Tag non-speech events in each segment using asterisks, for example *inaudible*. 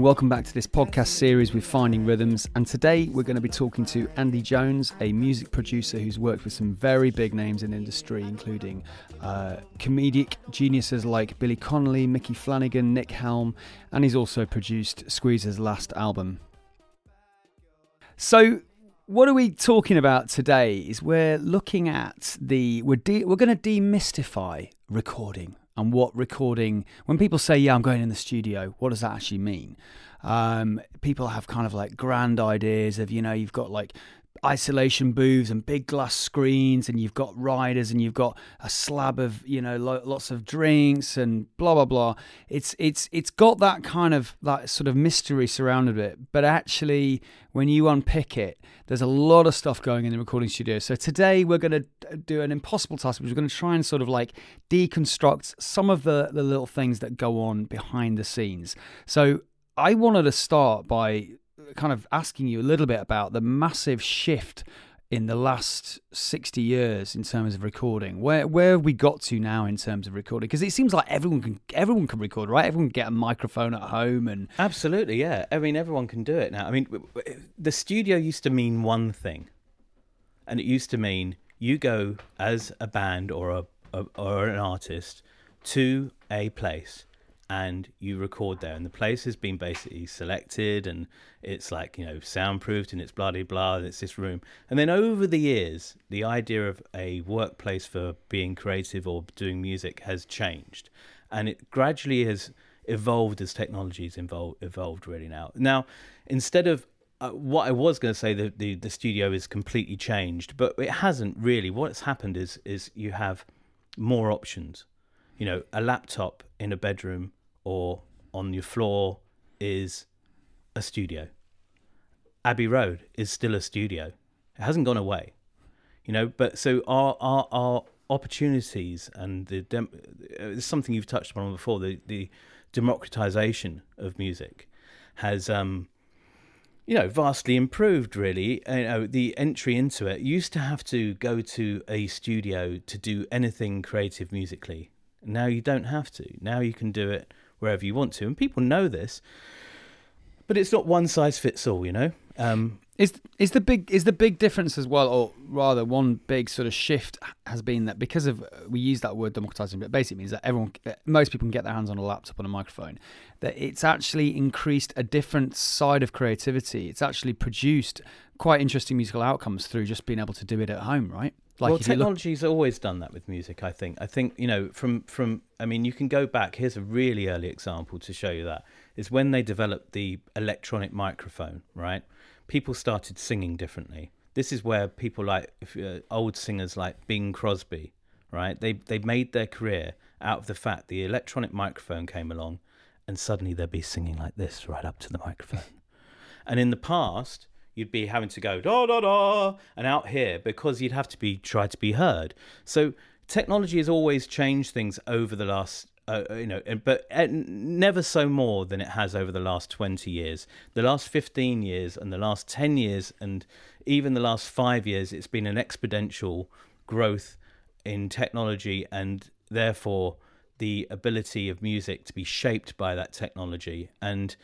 and welcome back to this podcast series with Finding Rhythms. And today we're going to be talking to Andy Jones, a music producer who's worked with some very big names in industry, including uh, comedic geniuses like Billy Connolly, Micky Flanagan, Nick Helm, and he's also produced Squeeze's last album. So, what are we talking about today? Is we're looking at the we're de- we're going to demystify recording and what recording when people say yeah i'm going in the studio what does that actually mean? Um, people have kind of like grand ideas of you know you've got like isolation booths and big glass screens and you've got riders and you've got a slab of you know lo- lots of drinks and blah blah blah. It's it's it's got that kind of that sort of mystery surrounded it. But actually when you unpick it there's a lot of stuff going in the recording studio. So today we're going to do an impossible task which we're going to try and sort of like deconstruct some of the the little things that go on behind the scenes. So I wanted to start by kind of asking you a little bit about the massive shift in the last 60 years in terms of recording. Where where have we got to now in terms of recording? Because it seems like everyone can everyone can record right? Everyone can get a microphone at home and absolutely yeah. I mean everyone can do it now. I mean the studio used to mean one thing and it used to mean you go as a band or a, a or an artist to a place and you record there and the place has been basically selected and it's like you know soundproofed and it's blah blah blah and it's this room and then over the years the idea of a workplace for being creative or doing music has changed and it gradually has evolved as technologies evolved, evolved really now now instead of uh, what I was going to say, the, the the studio is completely changed, but it hasn't really. What's happened is is you have more options. You know, a laptop in a bedroom or on your floor is a studio. Abbey Road is still a studio. It hasn't gone away, you know. But so our our, our opportunities and the dem- it's something you've touched upon before. The the democratization of music has um you know vastly improved really you know the entry into it you used to have to go to a studio to do anything creative musically now you don't have to now you can do it wherever you want to. And people know this, but it's not one size fits all, you know. Um, is is the big is the big difference as well, or rather, one big sort of shift has been that because of we use that word democratizing, but basically means that everyone, most people can get their hands on a laptop and a microphone. That it's actually increased a different side of creativity. It's actually produced quite interesting musical outcomes through just being able to do it at home, right? Like well, technology's look... always done that with music. I think. I think you know from from. I mean, you can go back. Here's a really early example to show you that is when they developed the electronic microphone. Right, people started singing differently. This is where people like uh, old singers like Bing Crosby. Right, they they made their career out of the fact the electronic microphone came along, and suddenly they'd be singing like this right up to the microphone. and in the past, you'd be having to go da da da and out here because you'd have to be try to be heard. So technology has always changed things over the last uh, uh you know, but uh, never so more than it has over the last 20 years. The last 15 years and the last 10 years and even the last five years, it's been an exponential growth in technology and therefore the ability of music to be shaped by that technology. And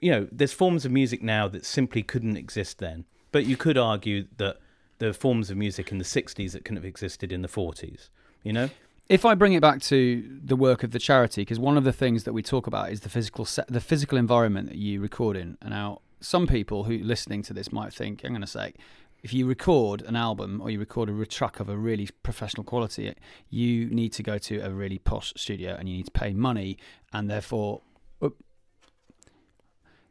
you know, there's forms of music now that simply couldn't exist then. But you could argue that are forms of music in the 60s that couldn't have existed in the 40s, you know? If I bring it back to the work of the charity, because one of the things that we talk about is the physical se- the physical environment that you record in. And now, some people who listening to this might think, I'm going to say, if you record an album or you record a track of a really professional quality, you need to go to a really posh studio and you need to pay money, and therefore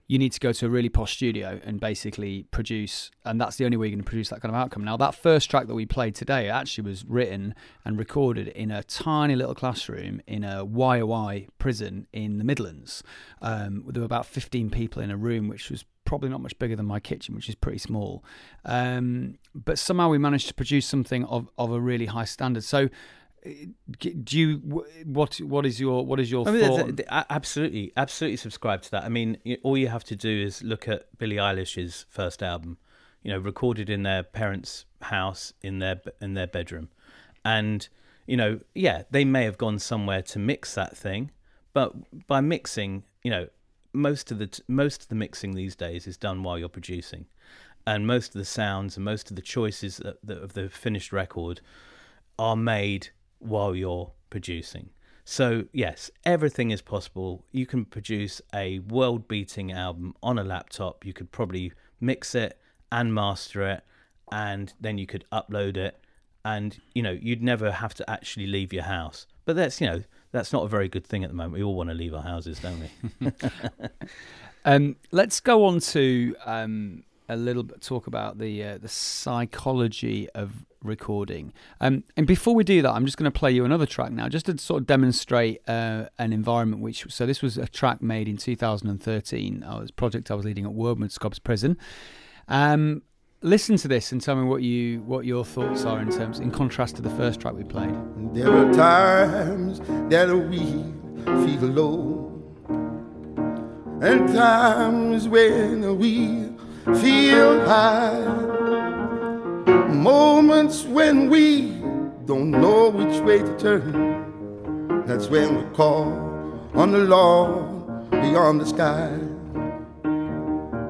you need to go to a really posh studio and basically produce, and that's the only way you're going to produce that kind of outcome. Now, that first track that we played today actually was written and recorded in a tiny little classroom in a YOI prison in the Midlands. Um, there were about 15 people in a room, which was probably not much bigger than my kitchen, which is pretty small. Um, but somehow we managed to produce something of, of a really high standard. So do you what what is your what is your I mean, thought? absolutely, absolutely subscribe to that. I mean, all you have to do is look at Billie Eilish's first album, you know, recorded in their parents' house in their in their bedroom, and you know, yeah, they may have gone somewhere to mix that thing, but by mixing, you know, most of the t- most of the mixing these days is done while you're producing, and most of the sounds and most of the choices of the finished record are made while you're producing. So yes, everything is possible. You can produce a world-beating album on a laptop. You could probably mix it and master it, and then you could upload it, and you know you'd never have to actually leave your house. But that's you know that's not a very good thing at the moment. We all want to leave our houses, don't we? *laughs* um, let's go on to um, a little bit talk about the uh, the psychology of recording. Um, and before we do that, I'm just going to play you another track now, just to sort of demonstrate uh, an environment. Which so this was a track made in 2013. I was project I was leading at Wormwood Scrubs Prison. Um, listen to this and tell me what you what your thoughts are in terms in contrast to the first track we played. There are times that we feel low, and times when we feel high. Moments when we don't know which way to turn. That's when we call on the Lord beyond the sky.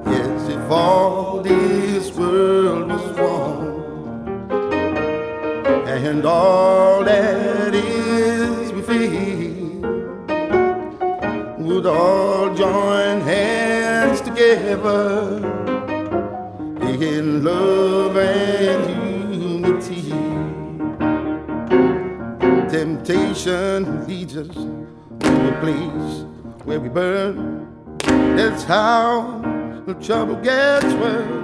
Yes, if all this world was one, and all that is within would all join hands together in love and unity. Temptation leads us to a place where we burn. That's how the trouble gets worse.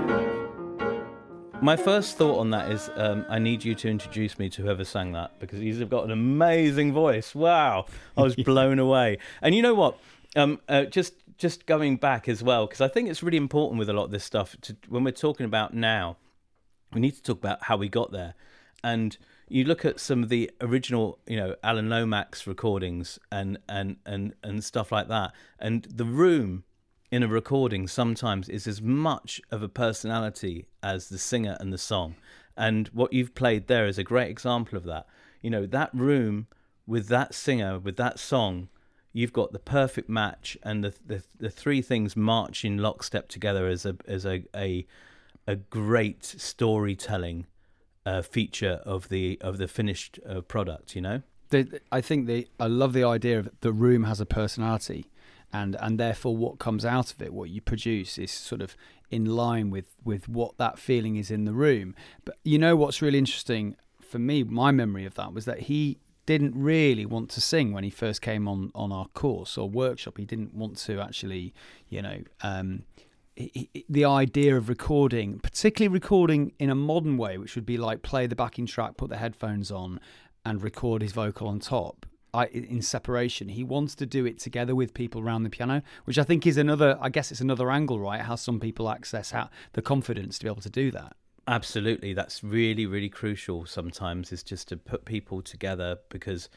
My first thought on that is um, I need you to introduce me to whoever sang that because he's got an amazing voice. Wow, I was *laughs* blown away. And you know what? Um, uh, just just going back as well because I think it's really important with a lot of this stuff to, when we're talking about now. We need to talk about how we got there, and you look at some of the original, you know, Alan Lomax recordings and and and and stuff like that, and the room in a recording sometimes is as much of a personality as the singer and the song. And what you've played there is a great example of that. You know, that room with that singer, with that song, you've got the perfect match, and the the, the three things march in lockstep together as a as a a, a great storytelling uh, feature of the of the finished uh, product. You know, the, I think the I love the idea of the room has a personality, and and therefore what comes out of it, what you produce, is sort of in line with with what that feeling is in the room. But you know what's really interesting for me, my memory of that was that he didn't really want to sing when he first came on on our course or workshop. He didn't want to actually, you know. Um, he, he, the idea of recording, particularly recording in a modern way, which would be like play the backing track, put the headphones on, and record his vocal on top. I, in separation, he wants to do it together with people around the piano, which I think is another. I guess it's another angle, right? How some people access how the confidence to be able to do that. Absolutely, that's really really crucial. Sometimes is just to put people together because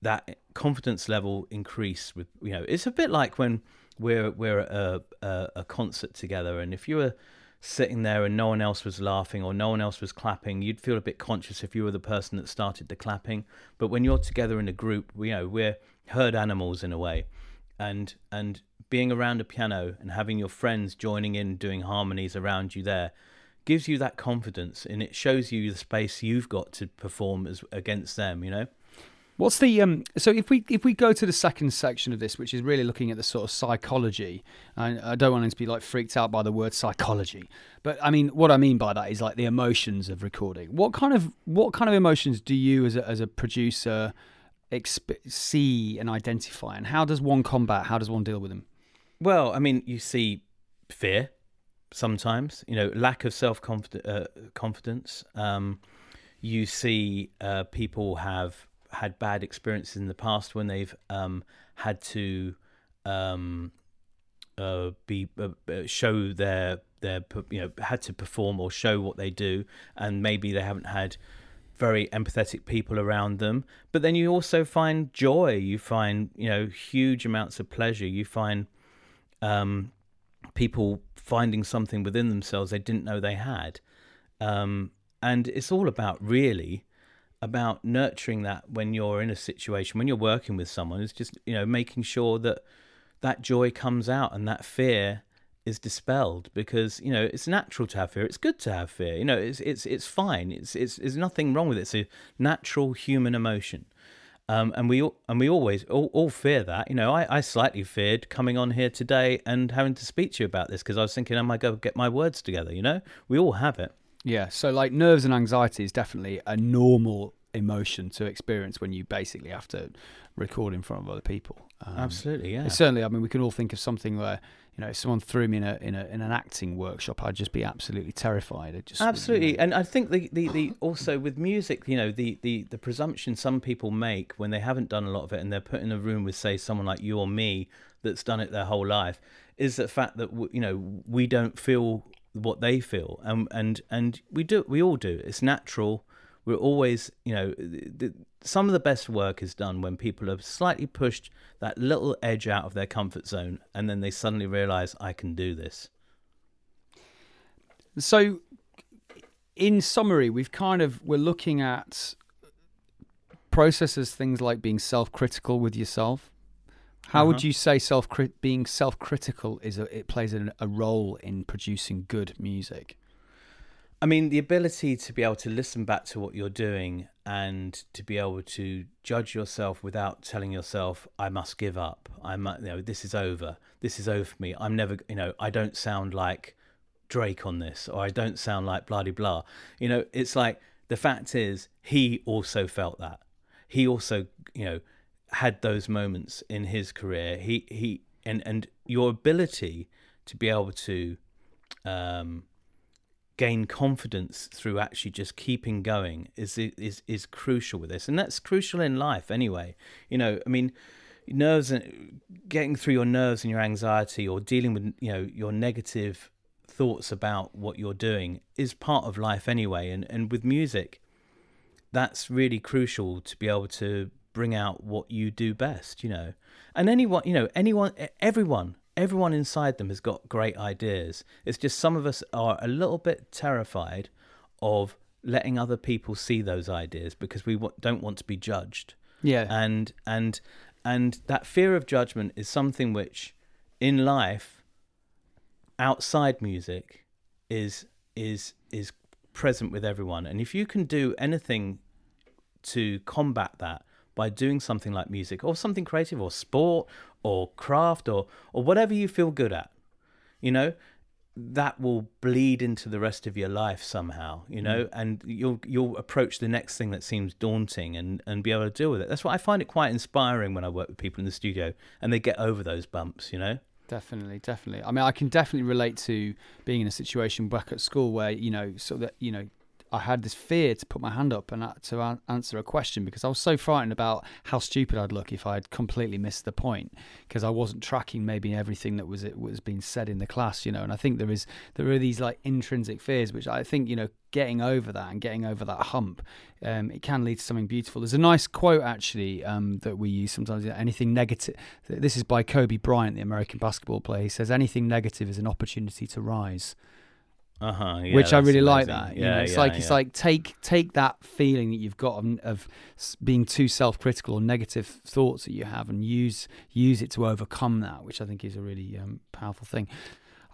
that confidence level increase with you know it's a bit like when we're we're at a, a, a concert together, and if you were sitting there and no one else was laughing or no one else was clapping, you'd feel a bit conscious if you were the person that started the clapping. But when you're together in a group, you know we're herd animals in a way, and and being around a piano and having your friends joining in doing harmonies around you there gives you that confidence and it shows you the space you've got to perform as against them you know What's the um? So if we if we go to the second section of this, which is really looking at the sort of psychology, I, I don't want him to be like freaked out by the word psychology, but I mean what I mean by that is like the emotions of recording. What kind of what kind of emotions do you as a as a producer exp- see and identify, and how does one combat? How does one deal with them? Well, I mean, you see fear sometimes, you know, lack of self uh, confidence. Um, you see uh, people have had bad experiences in the past when they've um, had to um, uh, be uh, uh, show their their you know had to perform or show what they do, and maybe they haven't had very empathetic people around them. But then you also find joy. You find you know huge amounts of pleasure. You find um, people finding something within themselves they didn't know they had. Um, and it's all about really about nurturing that when you're in a situation when you're working with someone it's just you know making sure that that joy comes out and that fear is dispelled because you know it's natural to have fear. It's good to have fear. You know it's it's it's fine. It's it's there's nothing wrong with it. It's a natural human emotion um, and we and we always all, all fear that. You know I, I slightly feared coming on here today and having to speak to you about this because I was thinking am I going to get my words together you know? We all have it. Yeah, so like nerves and anxiety is definitely a normal emotion to experience when you basically have to record in front of other people. Um, absolutely yeah. Certainly, I mean, we can all think of something where you know, if someone threw me in a in a in an acting workshop, I'd just be absolutely terrified. It just Absolutely, you know, and I think the, the, the also with music, you know, the, the, the presumption some people make when they haven't done a lot of it and they're put in a room with, say, someone like you or me that's done it their whole life, is the fact that you know we don't feel what they feel, and and and we do, we all do. It's natural. We're always, you know, the, some of the best work is done when people have slightly pushed that little edge out of their comfort zone, and then they suddenly realize I can do this. So, in summary, we've kind of we're looking at processes, things like being self-critical with yourself. How would Uh-huh. you say self being self-critical is a, it plays a, a role in producing good music? I mean, the ability to be able to listen back to what you're doing and to be able to judge yourself without telling yourself, "I must give up. I must, you know, this is over. This is over for me. I'm never, you know, I don't sound like Drake on this, or I don't sound like blah de blah." You know, it's like the fact is, he also felt that. He also, you know, had those moments in his career. He he and and your ability to be able to um gain confidence through actually just keeping going is is is crucial with this. And that's crucial in life anyway. You know i mean nerves and getting through your nerves and your anxiety or dealing with you know your negative thoughts about what you're doing is part of life anyway. And and with music that's really crucial to be able to bring out what you do best you know. And anyone you know anyone everyone everyone inside them has got great ideas. It's just some of us are a little bit terrified of letting other people see those ideas because we don't want to be judged. Yeah, and and and that fear of judgment is something which in life outside music is is is present with everyone. And if you can do anything to combat that by doing something like music or something creative or sport or craft or or whatever you feel good at you know that will bleed into the rest of your life somehow you know mm. and you'll you'll approach the next thing that seems daunting and and be able to deal with it. That's why i find it quite inspiring when i work with people in the studio and they get over those bumps you know? Definitely, definitely. I mean, I can definitely relate to being in a situation back at school where you know, so that you know, I had this fear to put my hand up and to answer a question because I was so frightened about how stupid I'd look if I had completely missed the point because I wasn't tracking maybe everything that was it was being said in the class, you know. And I think there is there are these like intrinsic fears which I think you know getting over that and getting over that hump, um, it can lead to something beautiful. There's a nice quote actually um, that we use sometimes. Anything negative. This is by Kobe Bryant, the American basketball player. He says anything negative is an opportunity to rise, uh-huh yeah, which I really like. amazing. That you yeah know, it's yeah, like it's like take take that feeling that you've got of, of being too self-critical or negative thoughts that you have, and use use it to overcome that, which I think is a really um, powerful thing.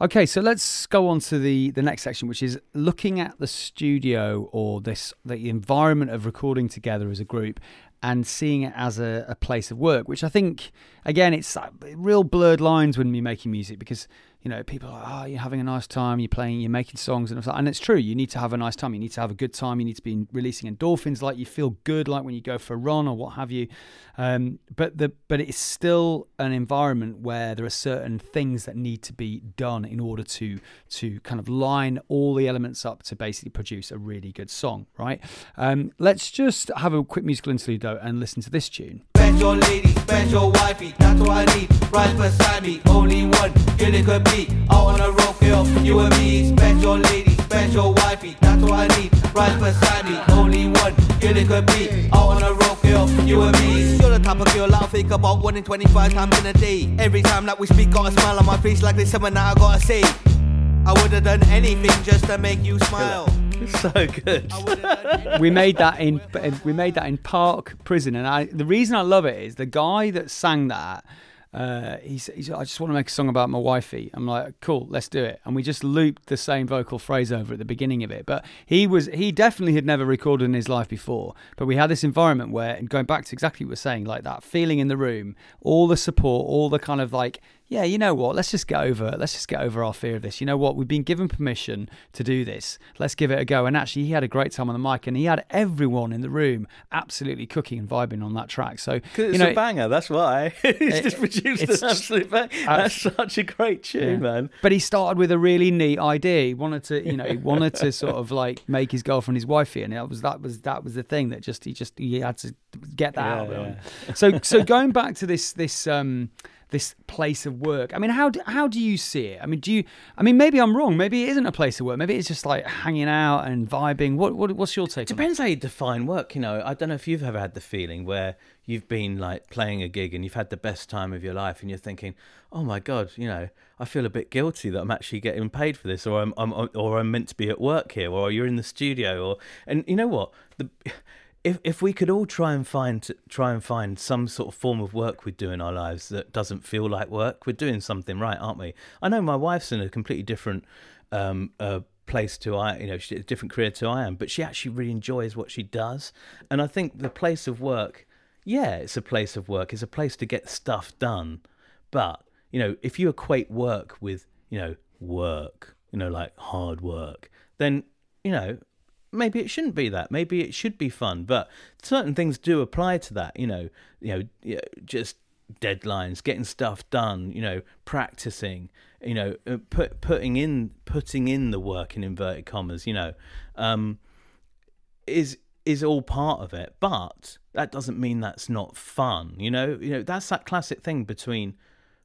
Okay, so let's go on to the the next section, which is looking at the studio or this the environment of recording together as a group and seeing it as a, a place of work. Which I think, again, it's uh, real blurred lines when you're making music because you know people are like, oh, you're having a nice time, you're playing, you're making songs, and stuff. and it's true. You need to have a nice time. You need to have a good time. You need to be releasing endorphins, like you feel good, like when you go for a run or what have you. Um, but the but it's still an environment where there are certain things that need to be done in order to to kind of line all the elements up to basically produce a really good song, right? Um, let's just have a quick musical interlude though and listen to this tune. Special lady, special wifey, that's what I need. Right beside me, only one girl it could be. Out on a road, girl, you and me. Special lady, special wifey, that's what I need. Right beside me, only one girl it could be. Out on a road, girl, you and me. You're the type of girl I'll think about one in 25 times in a day. Every time that we speak, got a smile on my face like there's something that I gotta say. I would have done anything just to make you smile. *laughs* so good I would have done anything. we made that in we made that in Parc Prison, and I the reason I love it is the guy that sang that. uh, he's, he's, I just want to make a song about my wifey. I'm like, cool, let's do it. And we just looped the same vocal phrase over at the beginning of it. But he was, he definitely had never recorded in his life before. But we had this environment where, and going back to exactly what we're saying, like that feeling in the room, all the support, all the kind of like yeah, you know what? Let's just get over. Let's just get over our fear of this. You know what? We've been given permission to do this. Let's give it a go. And actually, he had a great time on the mic, and he had everyone in the room absolutely cooking and vibing on that track. So you it's know, a banger. That's why *laughs* he's It- just produced an absolute bang. That's such a great tune, Yeah. man. But he started with a really neat idea. He wanted to, you know, he wanted to sort of like make his girlfriend his wifey, and that was that was that was the thing that just he just he had to get that out. Yeah. So so going back to this this um this place of work. I mean, how do, how do you see it? I mean, do you? I mean, maybe I'm wrong. Maybe it isn't a place of work. Maybe it's just like hanging out and vibing. What what what's your take? it? Depends how you define work. You know, I don't know if you've ever had the feeling where you've been like playing a gig and you've had the best time of your life, and you're thinking, "Oh my god, you know, I feel a bit guilty that I'm actually getting paid for this, or I'm, I'm or I'm meant to be at work here, or you're in the studio, or and you know what the. If, if we could all try and find try and find some sort of form of work we do in our lives that doesn't feel like work, we're doing something right, aren't we? I know my wife's in a completely different um, uh, place to I, you know, she, a different career to I am, but she actually really enjoys what she does. And I think the place of work, yeah, it's a place of work. It's a place to get stuff done. But you know, if you equate work with you know work, you know, like hard work, then you know maybe it shouldn't be that. Maybe it should be fun. But certain things do apply to that. You know, you know, just deadlines, getting stuff done. You know, practicing. You know, uh, put putting in putting in the work in inverted commas. You know, um, is is all part of it. But that doesn't mean that's not fun. You know, you know that's that classic thing between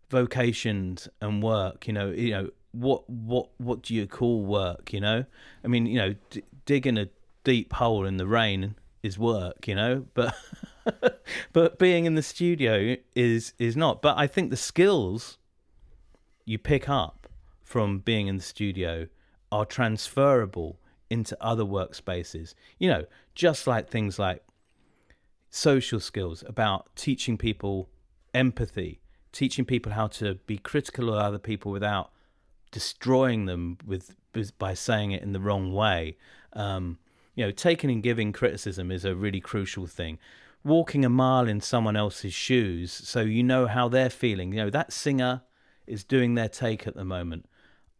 vocations and work. You know, you know what what what do you call work? You know, I mean, you know, d- digging a deep hole in the rain is work. You know, but *laughs* but being in the studio is is not. But I think the skills you pick up from being in the studio are transferable into other workspaces. You know, just like things like social skills about teaching people empathy, teaching people how to be critical of other people without destroying them with by saying it in the wrong way. Um, you know, taking and giving criticism is a really crucial thing. Walking a mile in someone else's shoes, so you know how they're feeling. You know that singer is doing their take at the moment.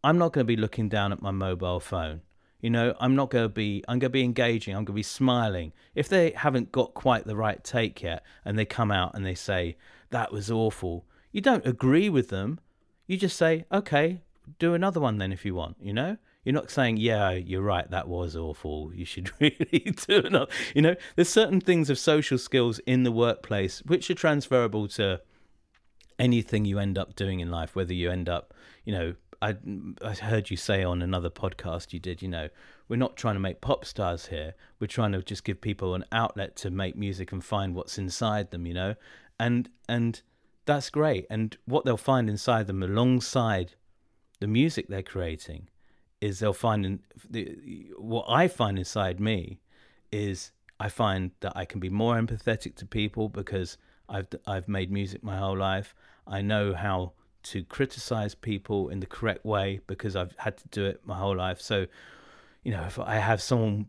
I'm not going to be looking down at my mobile phone. You know, I'm not going to be, I'm going to be engaging, I'm going to be smiling. If they haven't got quite the right take yet and they come out and they say, that was awful, you don't agree with them. You just say, okay, do another one then if you want, you know? You're not saying, yeah, you're right, that was awful. You should *laughs* really do another. You know, there's certain things of social skills in the workplace which are transferable to anything you end up doing in life, whether you end up, you know, I, I heard you say on another podcast you did, you know, we're not trying to make pop stars here. We're trying to just give people an outlet to make music and find what's inside them, you know, and and that's great. And what they'll find inside them, alongside the music they're creating, is they'll find in, the, what I find inside me is I find that I can be more empathetic to people because I've I've made music my whole life. I know how to criticize people in the correct way because I've had to do it my whole life. So, you know, if I have someone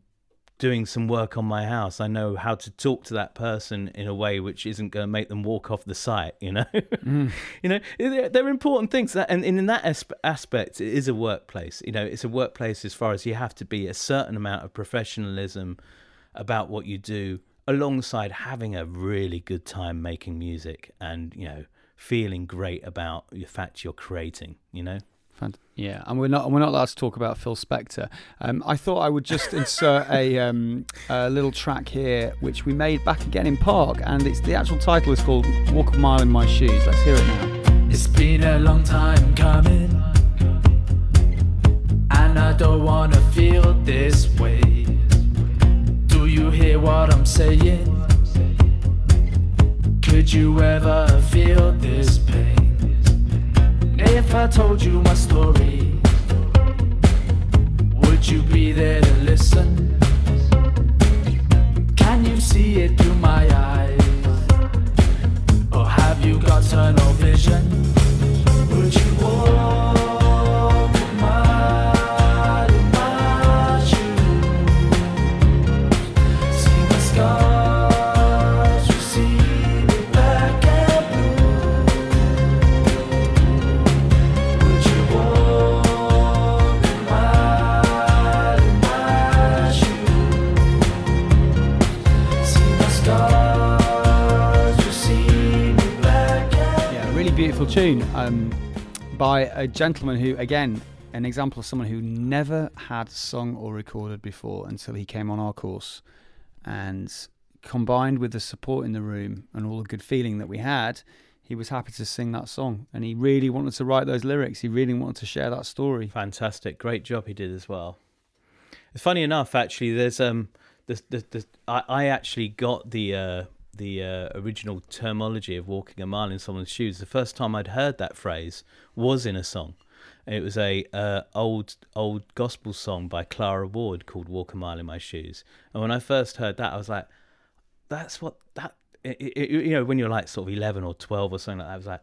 doing some work on my house, I know how to talk to that person in a way which isn't going to make them walk off the site. You know, mm. *laughs* you know, they're, they're important things. That, and, and in that aspect, it is a workplace. You know, it's a workplace as far as you have to be a certain amount of professionalism about what you do, alongside having a really good time making music and you know feeling great about the fact you're creating. You know. Yeah, and we're not we're not allowed to talk about Phil Spector. Um, I thought I would just insert a, um, a little track here, which we made back again in Parc, and it's the actual title is called "Walk a Mile in My Shoes." Let's hear it now. It's been a long time coming, and I don't wanna feel this way. Do you hear what I'm saying? Could you ever feel this pain? If I told you my story, would you be there to listen? Can you see it through my eyes? Or have you got tunnel vision. Would you walk tune um, by a gentleman who, again, an example of someone who never had sung or recorded before until he came on our course. And combined with the support in the room and all the good feeling that we had, he was happy to sing that song. And he really wanted to write those lyrics. He really wanted to share that story. Fantastic, great job he did as well. It's funny enough, actually. There's um, the the, the I, I actually got the uh, the uh, original terminology of walking a mile in someone's shoes. The first time I'd heard that phrase was in a song. It was a uh, old old gospel song by Clara Ward called "Walk a Mile in My Shoes." And when I first heard that, I was like, "That's what that." It, it, you know, when you're like sort of eleven or twelve or something like that, I was like,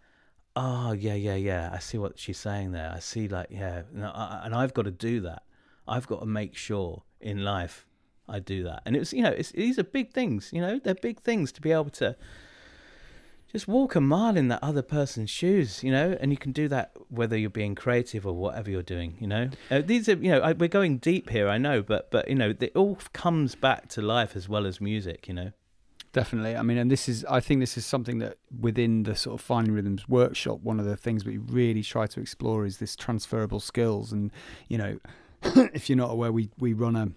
"Oh yeah, yeah, yeah. I see what she's saying there. I see, like, yeah." And, I, and I've got to do that. I've got to make sure in life I do that. And it was, you know, it's, these are big things. You know, they're big things to be able to just walk a mile in that other person's shoes, you know, and you can do that whether you're being creative or whatever you're doing, you know. Uh, these are, you know, I, we're going deep here, I know, but but you know, it all comes back to life as well as music, you know. Definitely. I mean, and this is, I think this is something that within the sort of Finding Rhythms workshop, one of the things we really try to explore is this transferable skills. And, you know, *coughs* if you're not aware, we, we run a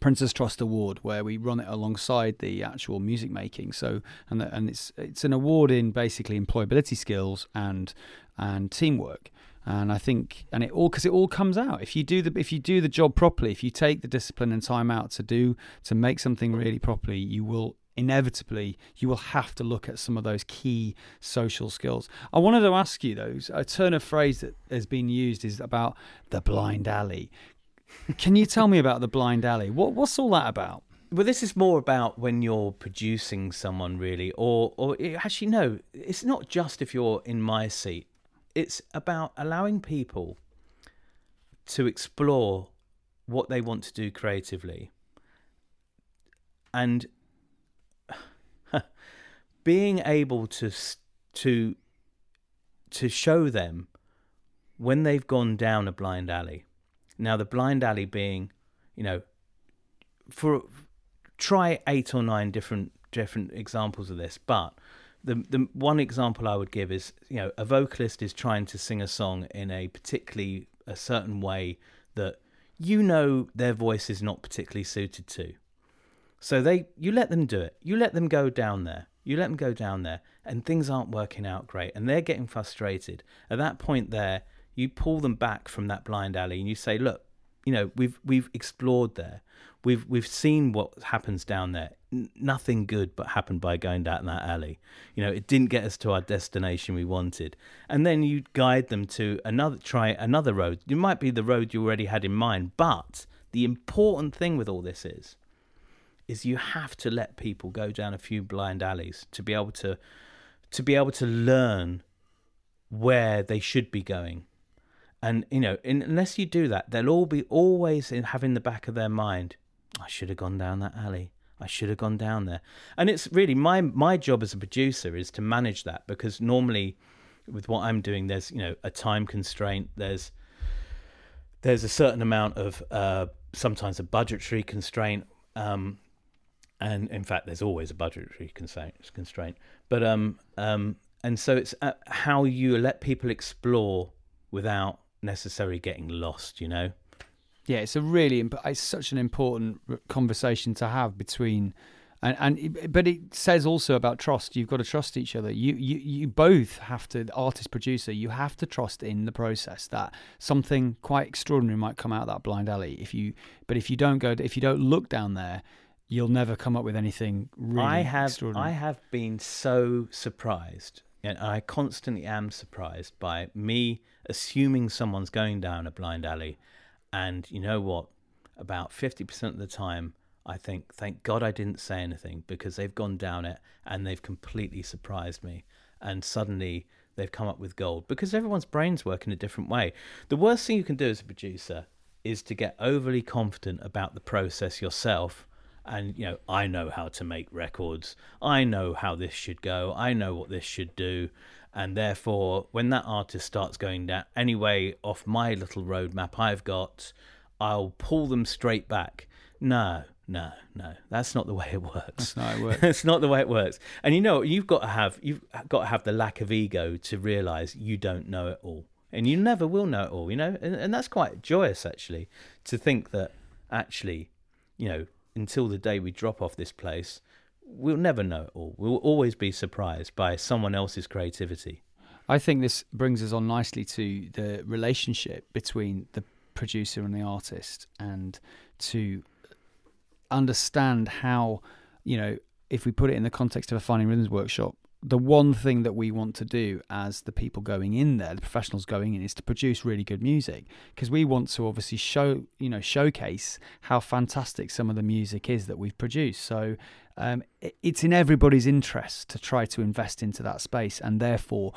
Prince's Trust Award where we run it alongside the actual music making. So, and, the, and it's, it's an award in basically employability skills and, and teamwork. And I think, and it all because it all comes out if you do the if you do the job properly, if you take the discipline and time out to do to make something really properly, you will inevitably you will have to look at some of those key social skills. I wanted to ask you those. A turn of phrase that has been used is about the blind alley. Can you tell me about the blind alley? What what's all that about? Well, this is more about when you're producing someone, really, or or eh, actually no, it's not just if you're in my seat. It's about allowing people to explore what they want to do creatively, and *sighs* being able to to to show them when they've gone down a blind alley. Now, the blind alley being, you know, for try eight or nine different different examples of this, but the the one example I would give is you know a vocalist is trying to sing a song in a particularly a certain way that you know their voice is not particularly suited to. So they you let them do it. You let them go down there. You let them go down there and things aren't working out great and they're getting frustrated. At that point there, you pull them back from that blind alley and you say, "Look, you know, we've we've explored there. We've we've seen what happens down there. Nothing good but happened by going down that alley. You know, it didn't get us to our destination we wanted. And then you guide them to another try another road. It might be the road you already had in mind, but the important thing with all this is is you have to let people go down a few blind alleys to be able to to be able to learn where they should be going and you know in, unless you do that they'll all be always in, the back of their mind i should have gone down that alley. I should have gone down there. And it's really my my job as a producer is to manage that because normally with what i'm doing there's you know a time constraint. There's there's a certain amount of uh, sometimes a budgetary constraint um, and in fact there's always a budgetary constraint constraint. But um um and so it's uh, how you let people explore without necessarily getting lost you know Yeah, it's a really imp- it's such an important conversation to have between and and but it says also about trust. You've got to trust each other. You you you both have to artist producer. You have to trust in the process that something quite extraordinary might come out of that blind alley. If you but if you don't go if you don't look down there, you'll never come up with anything really I have extraordinary. I have been so surprised, and I constantly am surprised by me assuming someone's going down a blind alley, and you know what? About fifty percent of the time, I think, thank God I didn't say anything because they've gone down it and they've completely surprised me, and suddenly they've come up with gold because everyone's brains work in a different way. The worst thing you can do as a producer is to get overly confident about the process yourself and you know I know how to make records. I know how this should go. I know what this should do. And therefore, when that artist starts going down anyway off my little roadmap I've got, I'll pull them straight back. No, no, no. That's not the way it works. That's not it works. *laughs* it's not the way it works. And you know, you've got to have you've got to have the lack of ego to realize you don't know it all, and you never will know it all. You know, and, and that's quite joyous actually to think that actually, you know, until the day we drop off this place, we'll never know it all. We'll always be surprised by someone else's creativity. I think this brings us on nicely to the relationship between the producer and the artist, and to understand how, you know, if we put it in the context of a finding rhythms workshop, the one thing that we want to do as the people going in there, the professionals going in, is to produce really good music because we want to obviously show, you know, showcase how fantastic some of the music is that we've produced. So um, it's in everybody's interest to try to invest into that space, and therefore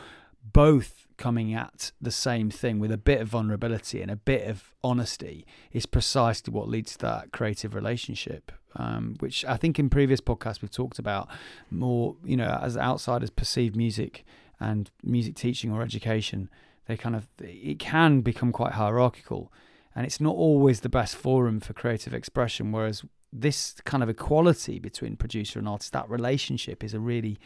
both coming at the same thing with a bit of vulnerability and a bit of honesty is precisely what leads to that creative relationship. Um, which I think in previous podcasts we've talked about more, you know, as outsiders perceive music and music teaching or education, they kind of it can become quite hierarchical, and it's not always the best forum for creative expression. Whereas this kind of equality between producer and artist, that relationship is a really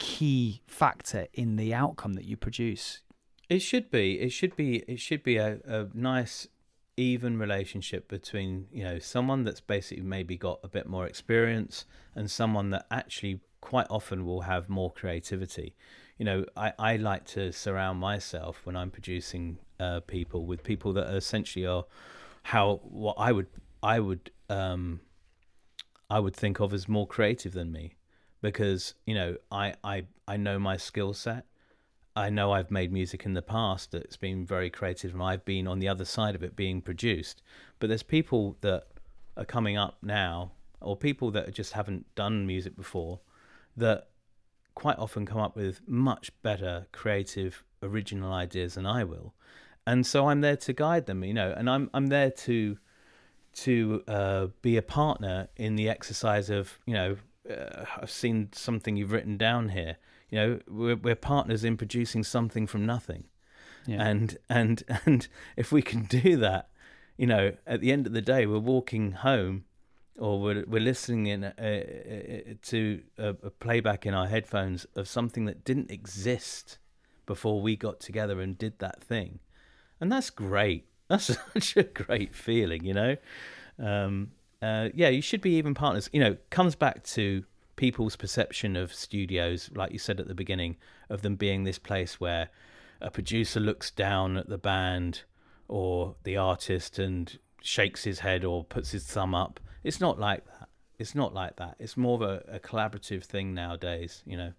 key factor in the outcome that you produce. It should be. It should be. It should be a, a nice, even relationship between you know someone that's basically maybe got a bit more experience and someone that actually quite often will have more creativity. You know, I, I like to surround myself when I'm producing uh, people with people that essentially are how what I would I would um, I would think of as more creative than me because you know I I, I know my skill set I know I've made music in the past that's been very creative and I've been on the other side of it being produced. But there's people that are coming up now or people that just haven't done music before that quite often come up with much better creative original ideas than I will. And so I'm there to guide them, you know, and I'm I'm there to to uh, be a partner in the exercise of, you know, uh, I've seen something you've written down here. You know, we're, we're partners in producing something from nothing, Yeah. and and *laughs* and if we can do that, you know, at the end of the day, we're walking home, or we're we're listening in uh, uh, to a, a playback in our headphones of something that didn't exist before we got together and did that thing, and that's great. That's *laughs* such a great feeling, you know. Um, uh, yeah, you should be even partners. You know, comes back to people's perception of studios, like you said at the beginning, of them being this place where a producer looks down at the band or the artist and shakes his head or puts his thumb up. It's not like that. It's not like that. It's more of a, a collaborative thing nowadays, you know.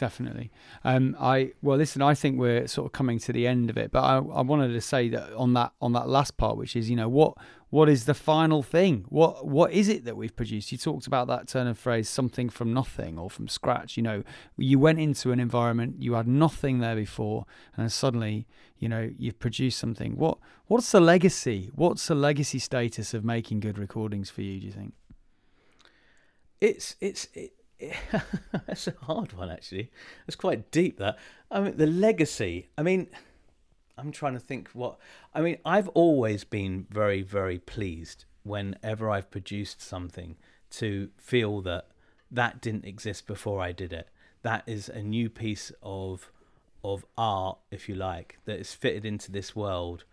Definitely. Um, I well, listen. I think we're sort of coming to the end of it, but I, I wanted to say that on that on that last part, which is you know what what is the final thing? What what is it that we've produced? You talked about that turn of phrase, something from nothing or from scratch. You know, you went into an environment, you had nothing there before, and suddenly, you know, you've produced something. What what's the legacy? What's the legacy status of making good recordings for you? Do you think? It's it's it, *laughs* that's a hard one actually. It's quite deep that. I mean the legacy. I mean I'm trying to think what I mean I've always been very very pleased whenever I've produced something to feel that that didn't exist before I did it. That is a new piece of of art if you like that is fitted into this world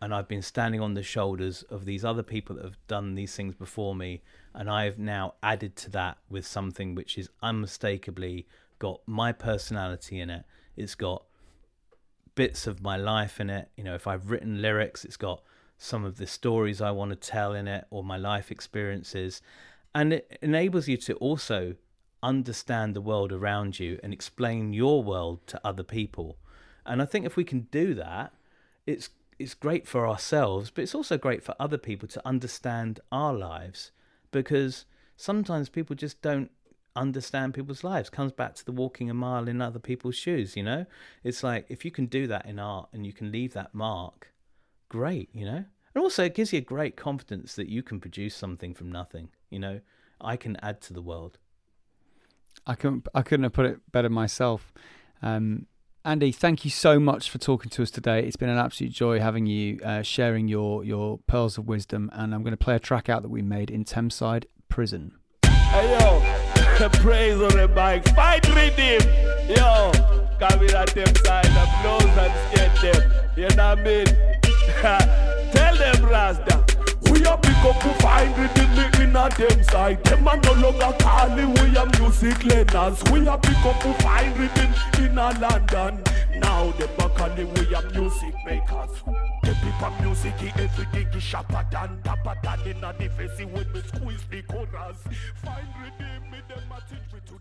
and I've been standing on the shoulders of these other people that have done these things before me, and I've now added to that with something which is unmistakably got my personality in it. It's got bits of my life in it. You know, if I've written lyrics, it's got some of the stories I want to tell in it or my life experiences. And it enables you to also understand the world around you and explain your world to other people. And I think if we can do that, it's it's great for ourselves, but it's also great for other people to understand our lives because sometimes people just don't understand people's lives. Comes back to the walking a mile in other people's shoes. You know, it's like if you can do that in art and you can leave that mark, great. You know, and also it gives you a great confidence that you can produce something from nothing. You know, I can add to the world. I couldn't I couldn't have put it better myself. Um, Andy, thank you so much for talking to us today. It's been an absolute joy having you uh, sharing your your pearls of wisdom. And I'm going to play a track out that we made in Thameside Prison. Hey yo, praise on the mic, fight rhythm. Yo, come in at and them. You know what I mean? *laughs* Tell them Rasta. We a pick up to find rhythm in a Thameside. Them a no longer calling we a music learners. We a pick up to find rhythm in a London. Now them a calling we a music makers. The people music everything is sharper than dapper than in a the face when we squeeze the chorus. Find rhythm in them a teach me to